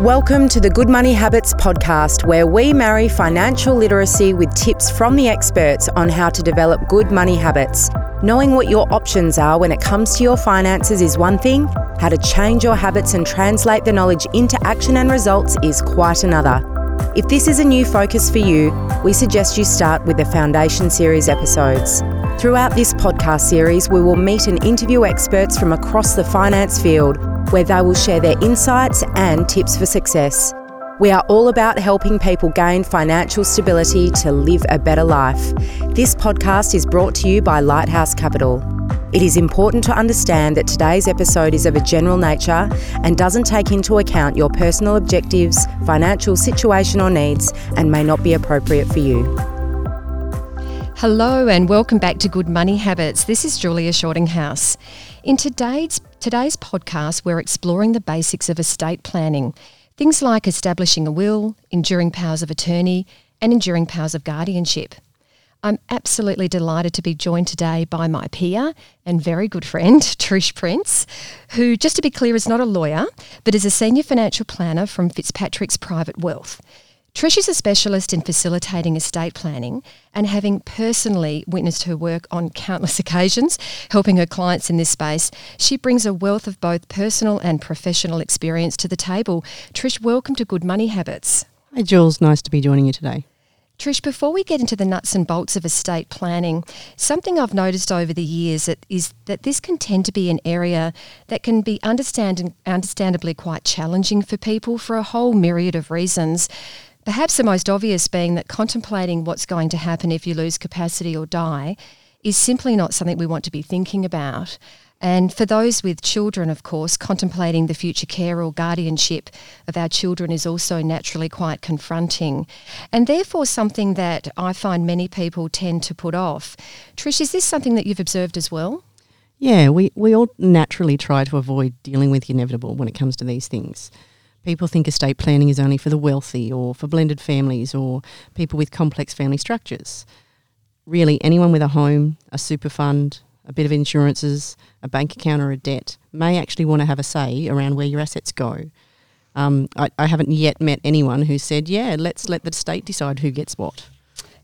Welcome to the Good Money Habits podcast, where we marry financial literacy with tips from the experts on how to develop good money habits. Knowing what your options are when it comes to your finances is one thing, how to change your habits and translate the knowledge into action and results is quite another. If this is a new focus for you, we suggest you start with the Foundation Series episodes. Throughout this podcast series, we will meet and interview experts from across the finance field where they will share their insights and tips for success. We are all about helping people gain financial stability to live a better life. This podcast is brought to you by Lighthouse Capital. It is important to understand that today's episode is of a general nature and doesn't take into account your personal objectives, financial situation, or needs and may not be appropriate for you. Hello and welcome back to Good Money Habits. This is Julia Shortinghouse. In today's today's podcast, we're exploring the basics of estate planning. Things like establishing a will, enduring powers of attorney, and enduring powers of guardianship. I'm absolutely delighted to be joined today by my peer and very good friend, Trish Prince, who, just to be clear, is not a lawyer, but is a senior financial planner from Fitzpatrick's Private Wealth. Trish is a specialist in facilitating estate planning and having personally witnessed her work on countless occasions, helping her clients in this space, she brings a wealth of both personal and professional experience to the table. Trish, welcome to Good Money Habits. Hi, Jules. Nice to be joining you today. Trish, before we get into the nuts and bolts of estate planning, something I've noticed over the years is that this can tend to be an area that can be understand, understandably quite challenging for people for a whole myriad of reasons. Perhaps the most obvious being that contemplating what's going to happen if you lose capacity or die is simply not something we want to be thinking about. And for those with children, of course, contemplating the future care or guardianship of our children is also naturally quite confronting and therefore something that I find many people tend to put off. Trish, is this something that you've observed as well? Yeah, we, we all naturally try to avoid dealing with the inevitable when it comes to these things. People think estate planning is only for the wealthy or for blended families or people with complex family structures. Really, anyone with a home, a super fund, a bit of insurances, a bank account, or a debt may actually want to have a say around where your assets go. Um, I, I haven't yet met anyone who said, yeah, let's let the state decide who gets what.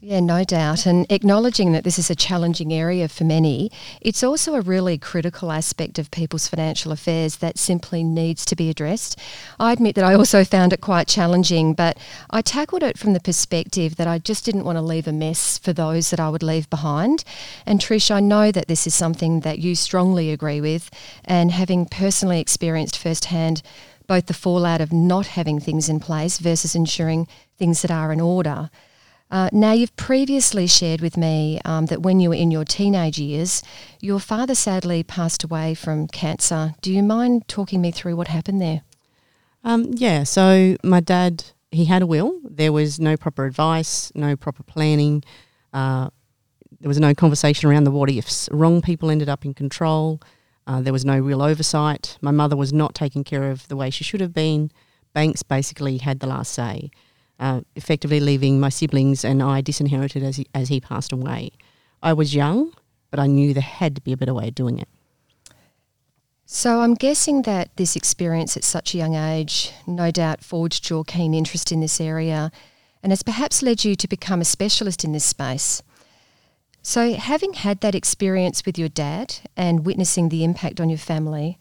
Yeah, no doubt. And acknowledging that this is a challenging area for many, it's also a really critical aspect of people's financial affairs that simply needs to be addressed. I admit that I also found it quite challenging, but I tackled it from the perspective that I just didn't want to leave a mess for those that I would leave behind. And Trish, I know that this is something that you strongly agree with, and having personally experienced firsthand both the fallout of not having things in place versus ensuring things that are in order. Uh, now, you've previously shared with me um, that when you were in your teenage years, your father sadly passed away from cancer. Do you mind talking me through what happened there? Um, yeah, so my dad, he had a will. There was no proper advice, no proper planning. Uh, there was no conversation around the what ifs. Wrong people ended up in control. Uh, there was no real oversight. My mother was not taken care of the way she should have been. Banks basically had the last say uh, effectively leaving my siblings and I disinherited as he, as he passed away. I was young, but I knew there had to be a better way of doing it. So I'm guessing that this experience at such a young age no doubt forged your keen interest in this area and has perhaps led you to become a specialist in this space. So, having had that experience with your dad and witnessing the impact on your family,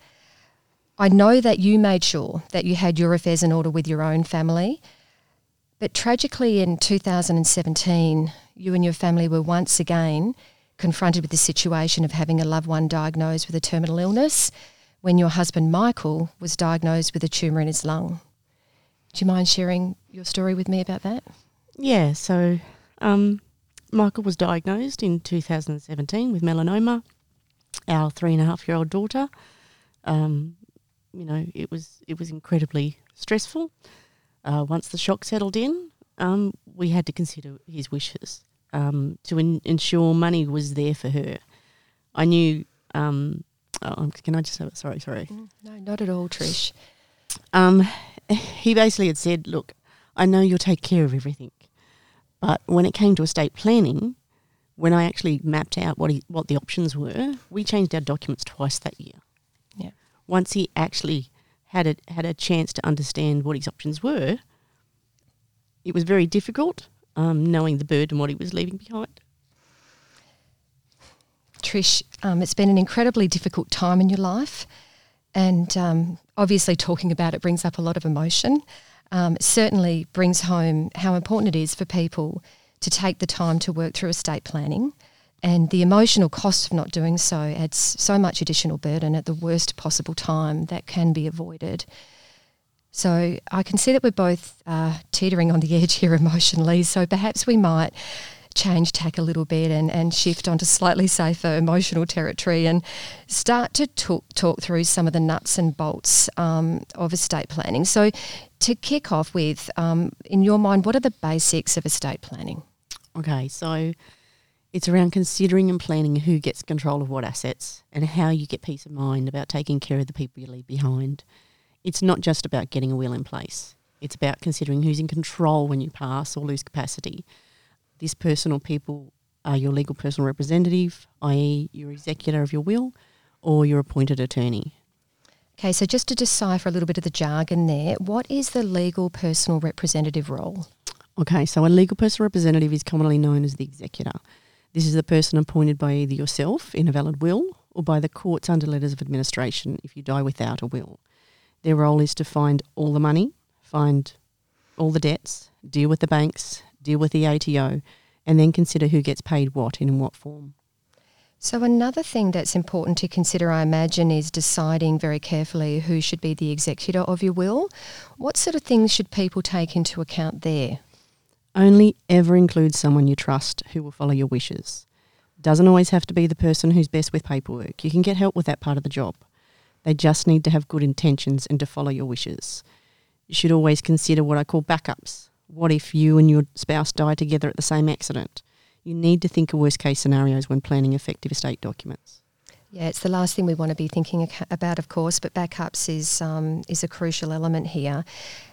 I know that you made sure that you had your affairs in order with your own family but tragically, in 2017, you and your family were once again confronted with the situation of having a loved one diagnosed with a terminal illness when your husband Michael was diagnosed with a tumour in his lung. Do you mind sharing your story with me about that? Yeah, so um, Michael was diagnosed in 2017 with melanoma. Our three and a half year old daughter, um, you know, it was it was incredibly stressful uh, once the shock settled in, um, we had to consider his wishes um, to in- ensure money was there for her. I knew. Um, oh, can I just have it? Sorry, sorry. Mm, no, not at all, Trish. Um, he basically had said, "Look, I know you'll take care of everything, but when it came to estate planning, when I actually mapped out what he, what the options were, we changed our documents twice that year. Yeah. Once he actually had a, had a chance to understand what his options were, it was very difficult um, knowing the bird and what he was leaving behind. Trish, um, it's been an incredibly difficult time in your life, and um, obviously talking about it brings up a lot of emotion. Um, it certainly brings home how important it is for people to take the time to work through estate planning. And the emotional cost of not doing so adds so much additional burden at the worst possible time that can be avoided. So I can see that we're both uh, teetering on the edge here emotionally. So perhaps we might change tack a little bit and, and shift onto slightly safer emotional territory and start to talk, talk through some of the nuts and bolts um, of estate planning. So, to kick off with, um, in your mind, what are the basics of estate planning? Okay, so it's around considering and planning who gets control of what assets and how you get peace of mind about taking care of the people you leave behind. It's not just about getting a will in place. It's about considering who's in control when you pass or lose capacity. This person or people are your legal personal representative, i.e., your executor of your will, or your appointed attorney. Okay, so just to decipher a little bit of the jargon there, what is the legal personal representative role? Okay, so a legal personal representative is commonly known as the executor. This is the person appointed by either yourself in a valid will or by the courts under letters of administration if you die without a will. Their role is to find all the money, find all the debts, deal with the banks, deal with the ATO, and then consider who gets paid what and in what form. So, another thing that's important to consider, I imagine, is deciding very carefully who should be the executor of your will. What sort of things should people take into account there? Only ever include someone you trust who will follow your wishes. Doesn't always have to be the person who's best with paperwork. You can get help with that part of the job. They just need to have good intentions and to follow your wishes. You should always consider what I call backups. What if you and your spouse die together at the same accident? You need to think of worst case scenarios when planning effective estate documents. Yeah, it's the last thing we want to be thinking about, of course, but backups is um, is a crucial element here.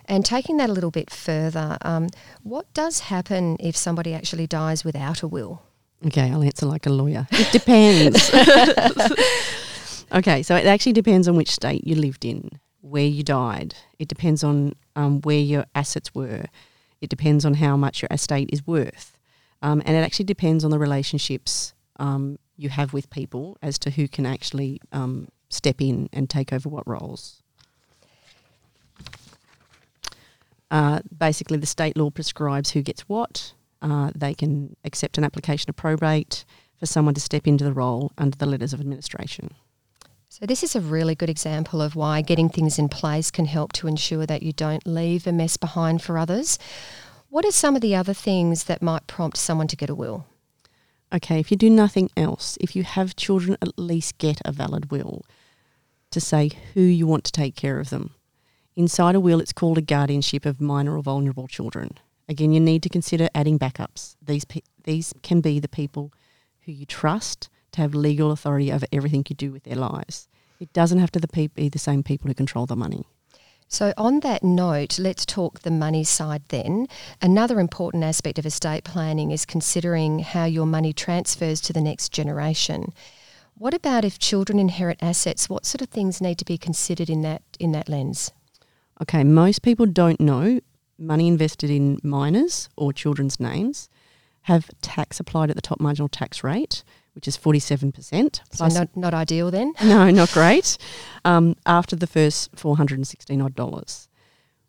And taking that a little bit further, um, what does happen if somebody actually dies without a will? Okay, I'll answer like a lawyer. It depends. okay, so it actually depends on which state you lived in, where you died. It depends on um, where your assets were. It depends on how much your estate is worth. Um, and it actually depends on the relationships um, you have with people as to who can actually um, step in and take over what roles. Uh, basically, the state law prescribes who gets what. Uh, they can accept an application of probate for someone to step into the role under the letters of administration. So, this is a really good example of why getting things in place can help to ensure that you don't leave a mess behind for others. What are some of the other things that might prompt someone to get a will? Okay, if you do nothing else, if you have children, at least get a valid will to say who you want to take care of them. Inside a will, it's called a guardianship of minor or vulnerable children. Again, you need to consider adding backups. These, pe- these can be the people who you trust to have legal authority over everything you do with their lives. It doesn't have to be the same people who control the money. So, on that note, let's talk the money side then. Another important aspect of estate planning is considering how your money transfers to the next generation. What about if children inherit assets? What sort of things need to be considered in that in that lens? Okay, most people don't know money invested in minors or children's names have tax applied at the top marginal tax rate, which is 47%. So not, not ideal then? No, not great. Um, after the first 416 odd dollars.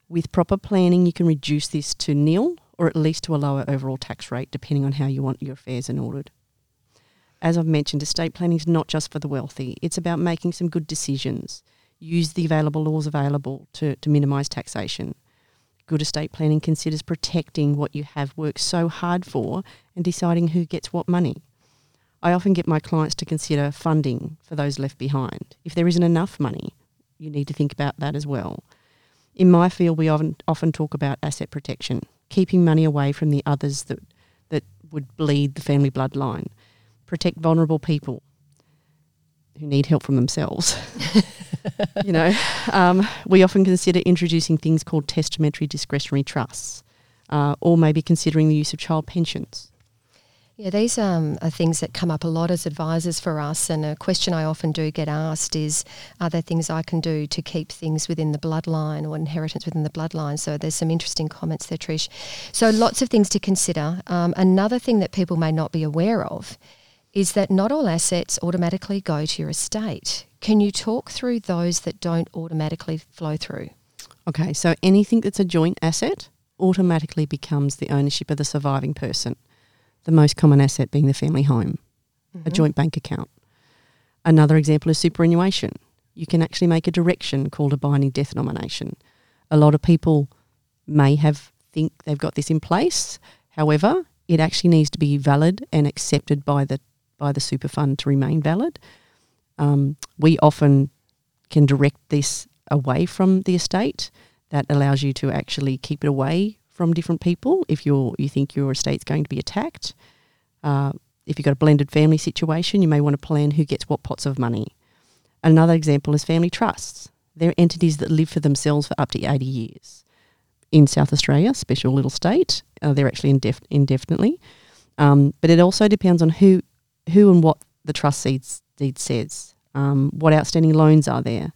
With proper planning, you can reduce this to nil or at least to a lower overall tax rate, depending on how you want your affairs in ordered. As I've mentioned, estate planning is not just for the wealthy. It's about making some good decisions. Use the available laws available to, to minimise taxation. Good estate planning considers protecting what you have worked so hard for and deciding who gets what money. I often get my clients to consider funding for those left behind. If there isn't enough money, you need to think about that as well. In my field, we often, often talk about asset protection, keeping money away from the others that, that would bleed the family bloodline, protect vulnerable people who need help from themselves. you know, um, we often consider introducing things called testamentary discretionary trusts, uh, or maybe considering the use of child pensions. Yeah, these um, are things that come up a lot as advisors for us. And a question I often do get asked is Are there things I can do to keep things within the bloodline or inheritance within the bloodline? So there's some interesting comments there, Trish. So lots of things to consider. Um, another thing that people may not be aware of is that not all assets automatically go to your estate. Can you talk through those that don't automatically flow through? Okay, so anything that's a joint asset automatically becomes the ownership of the surviving person the most common asset being the family home, mm-hmm. a joint bank account. Another example is superannuation. You can actually make a direction called a binding death nomination. A lot of people may have think they've got this in place. However, it actually needs to be valid and accepted by the by the super fund to remain valid. Um, we often can direct this away from the estate. That allows you to actually keep it away from different people if you're you think your estate's going to be attacked. Uh, if you've got a blended family situation, you may want to plan who gets what pots of money. Another example is family trusts. They're entities that live for themselves for up to 80 years. In South Australia, special little state, uh, they're actually indef- indefinitely. Um, but it also depends on who, who and what the trust deed says. Um, what outstanding loans are there?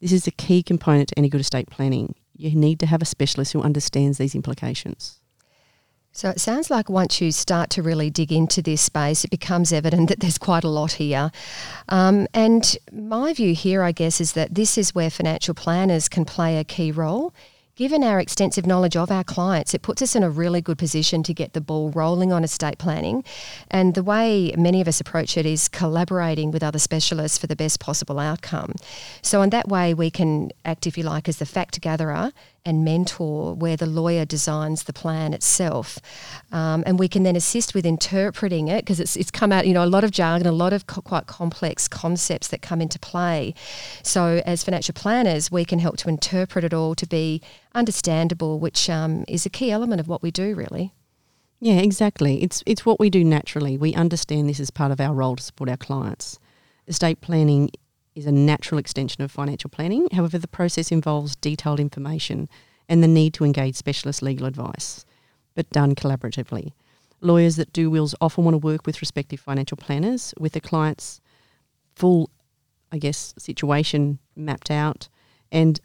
This is a key component to any good estate planning you need to have a specialist who understands these implications. So it sounds like once you start to really dig into this space, it becomes evident that there's quite a lot here. Um, and my view here, I guess, is that this is where financial planners can play a key role Given our extensive knowledge of our clients, it puts us in a really good position to get the ball rolling on estate planning. And the way many of us approach it is collaborating with other specialists for the best possible outcome. So, in that way, we can act, if you like, as the fact gatherer and mentor where the lawyer designs the plan itself. Um, and we can then assist with interpreting it because it's, it's come out, you know, a lot of jargon, a lot of co- quite complex concepts that come into play. So, as financial planners, we can help to interpret it all to be understandable, which um, is a key element of what we do, really. Yeah, exactly. It's it's what we do naturally. We understand this as part of our role to support our clients. Estate planning is a natural extension of financial planning. However, the process involves detailed information and the need to engage specialist legal advice, but done collaboratively. Lawyers that do wills often want to work with respective financial planners with the client's full, I guess, situation mapped out and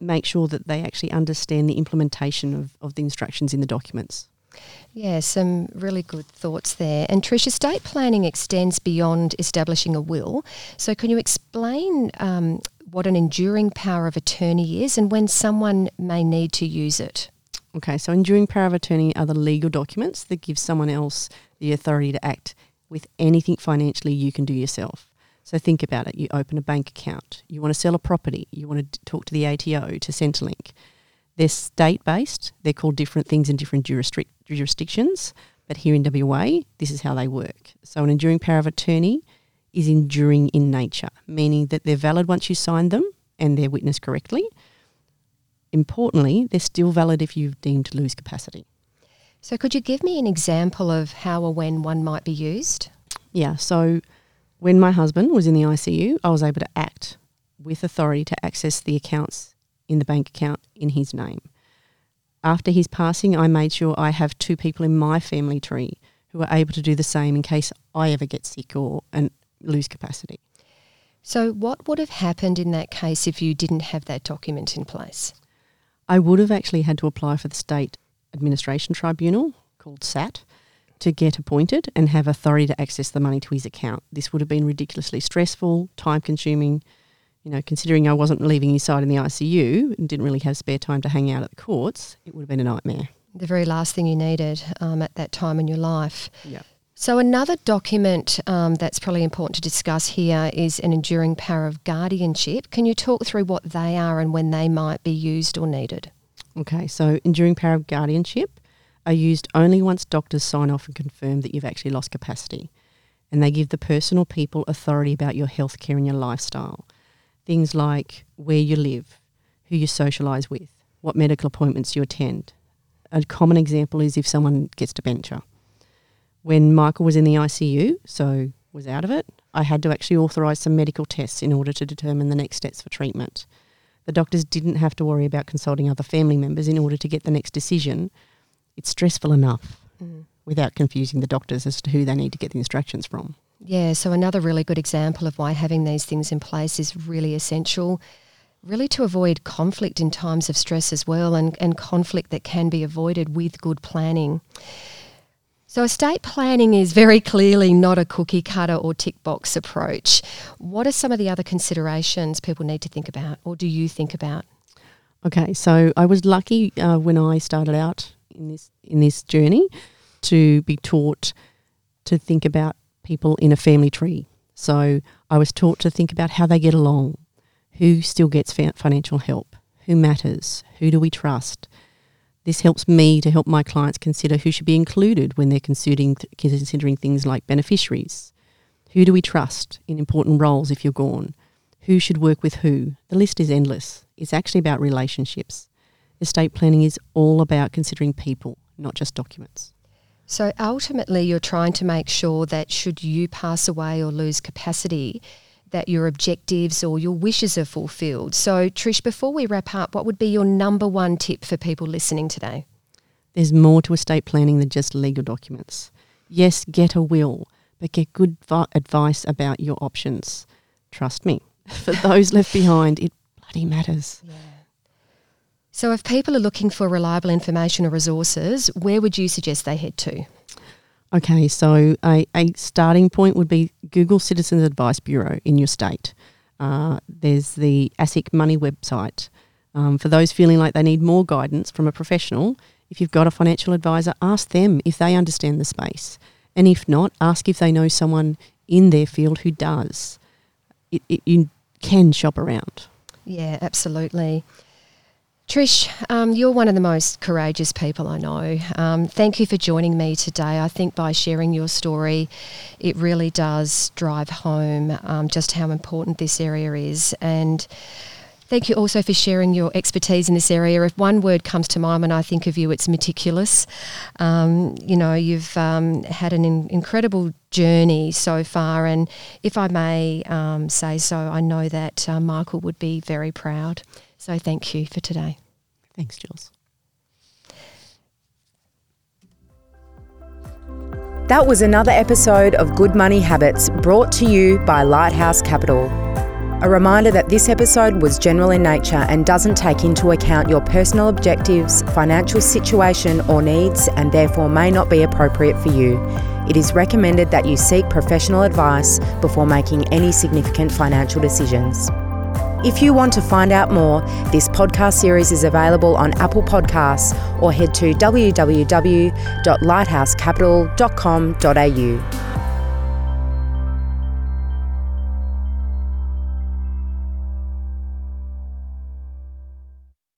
make sure that they actually understand the implementation of, of the instructions in the documents. Yeah, some really good thoughts there. And Trish, estate planning extends beyond establishing a will. So, can you explain um, what an enduring power of attorney is and when someone may need to use it? Okay, so enduring power of attorney are the legal documents that give someone else the authority to act with anything financially you can do yourself. So think about it. You open a bank account, you want to sell a property, you want to talk to the ATO, to Centrelink. They're state based, they're called different things in different jurisdic- jurisdictions, but here in WA, this is how they work. So, an enduring power of attorney is enduring in nature, meaning that they're valid once you sign them and they're witnessed correctly. Importantly, they're still valid if you've deemed to lose capacity. So, could you give me an example of how or when one might be used? Yeah, so when my husband was in the ICU, I was able to act with authority to access the accounts in the bank account in his name. After his passing, I made sure I have two people in my family tree who are able to do the same in case I ever get sick or and lose capacity. So, what would have happened in that case if you didn't have that document in place? I would have actually had to apply for the State Administration Tribunal, called SAT, to get appointed and have authority to access the money to his account. This would have been ridiculously stressful, time consuming, you know, considering I wasn't leaving his side in the ICU and didn't really have spare time to hang out at the courts, it would have been a nightmare. The very last thing you needed um, at that time in your life. Yeah. So, another document um, that's probably important to discuss here is an enduring power of guardianship. Can you talk through what they are and when they might be used or needed? Okay, so enduring power of guardianship are used only once doctors sign off and confirm that you've actually lost capacity. And they give the person or people authority about your health care and your lifestyle. Things like where you live, who you socialise with, what medical appointments you attend. A common example is if someone gets dementia. When Michael was in the ICU, so was out of it, I had to actually authorise some medical tests in order to determine the next steps for treatment. The doctors didn't have to worry about consulting other family members in order to get the next decision. It's stressful enough. Mm. without confusing the doctors as to who they need to get the instructions from. Yeah, so another really good example of why having these things in place is really essential. Really, to avoid conflict in times of stress as well, and, and conflict that can be avoided with good planning. So, estate planning is very clearly not a cookie cutter or tick box approach. What are some of the other considerations people need to think about, or do you think about? Okay, so I was lucky uh, when I started out in this in this journey to be taught to think about people in a family tree. So I was taught to think about how they get along, who still gets financial help, who matters, who do we trust. This helps me to help my clients consider who should be included when they're considering, considering things like beneficiaries. Who do we trust in important roles if you're gone? Who should work with who? The list is endless. It's actually about relationships. Estate planning is all about considering people, not just documents. So ultimately, you're trying to make sure that should you pass away or lose capacity, that your objectives or your wishes are fulfilled. So, Trish, before we wrap up, what would be your number one tip for people listening today? There's more to estate planning than just legal documents. Yes, get a will, but get good vi- advice about your options. Trust me, for those left behind, it bloody matters. Yeah. So, if people are looking for reliable information or resources, where would you suggest they head to? Okay, so a, a starting point would be Google Citizens Advice Bureau in your state. Uh, there's the ASIC Money website. Um, for those feeling like they need more guidance from a professional, if you've got a financial advisor, ask them if they understand the space. And if not, ask if they know someone in their field who does. It, it, you can shop around. Yeah, absolutely. Trish, um, you're one of the most courageous people I know. Um, thank you for joining me today. I think by sharing your story, it really does drive home um, just how important this area is. And thank you also for sharing your expertise in this area. If one word comes to mind when I think of you, it's meticulous. Um, you know, you've um, had an in- incredible journey so far, and if I may um, say so, I know that uh, Michael would be very proud. So thank you for today. Thanks, Jules. That was another episode of Good Money Habits brought to you by Lighthouse Capital. A reminder that this episode was general in nature and doesn't take into account your personal objectives, financial situation, or needs, and therefore may not be appropriate for you. It is recommended that you seek professional advice before making any significant financial decisions. If you want to find out more, this podcast series is available on Apple Podcasts or head to www.lighthousecapital.com.au.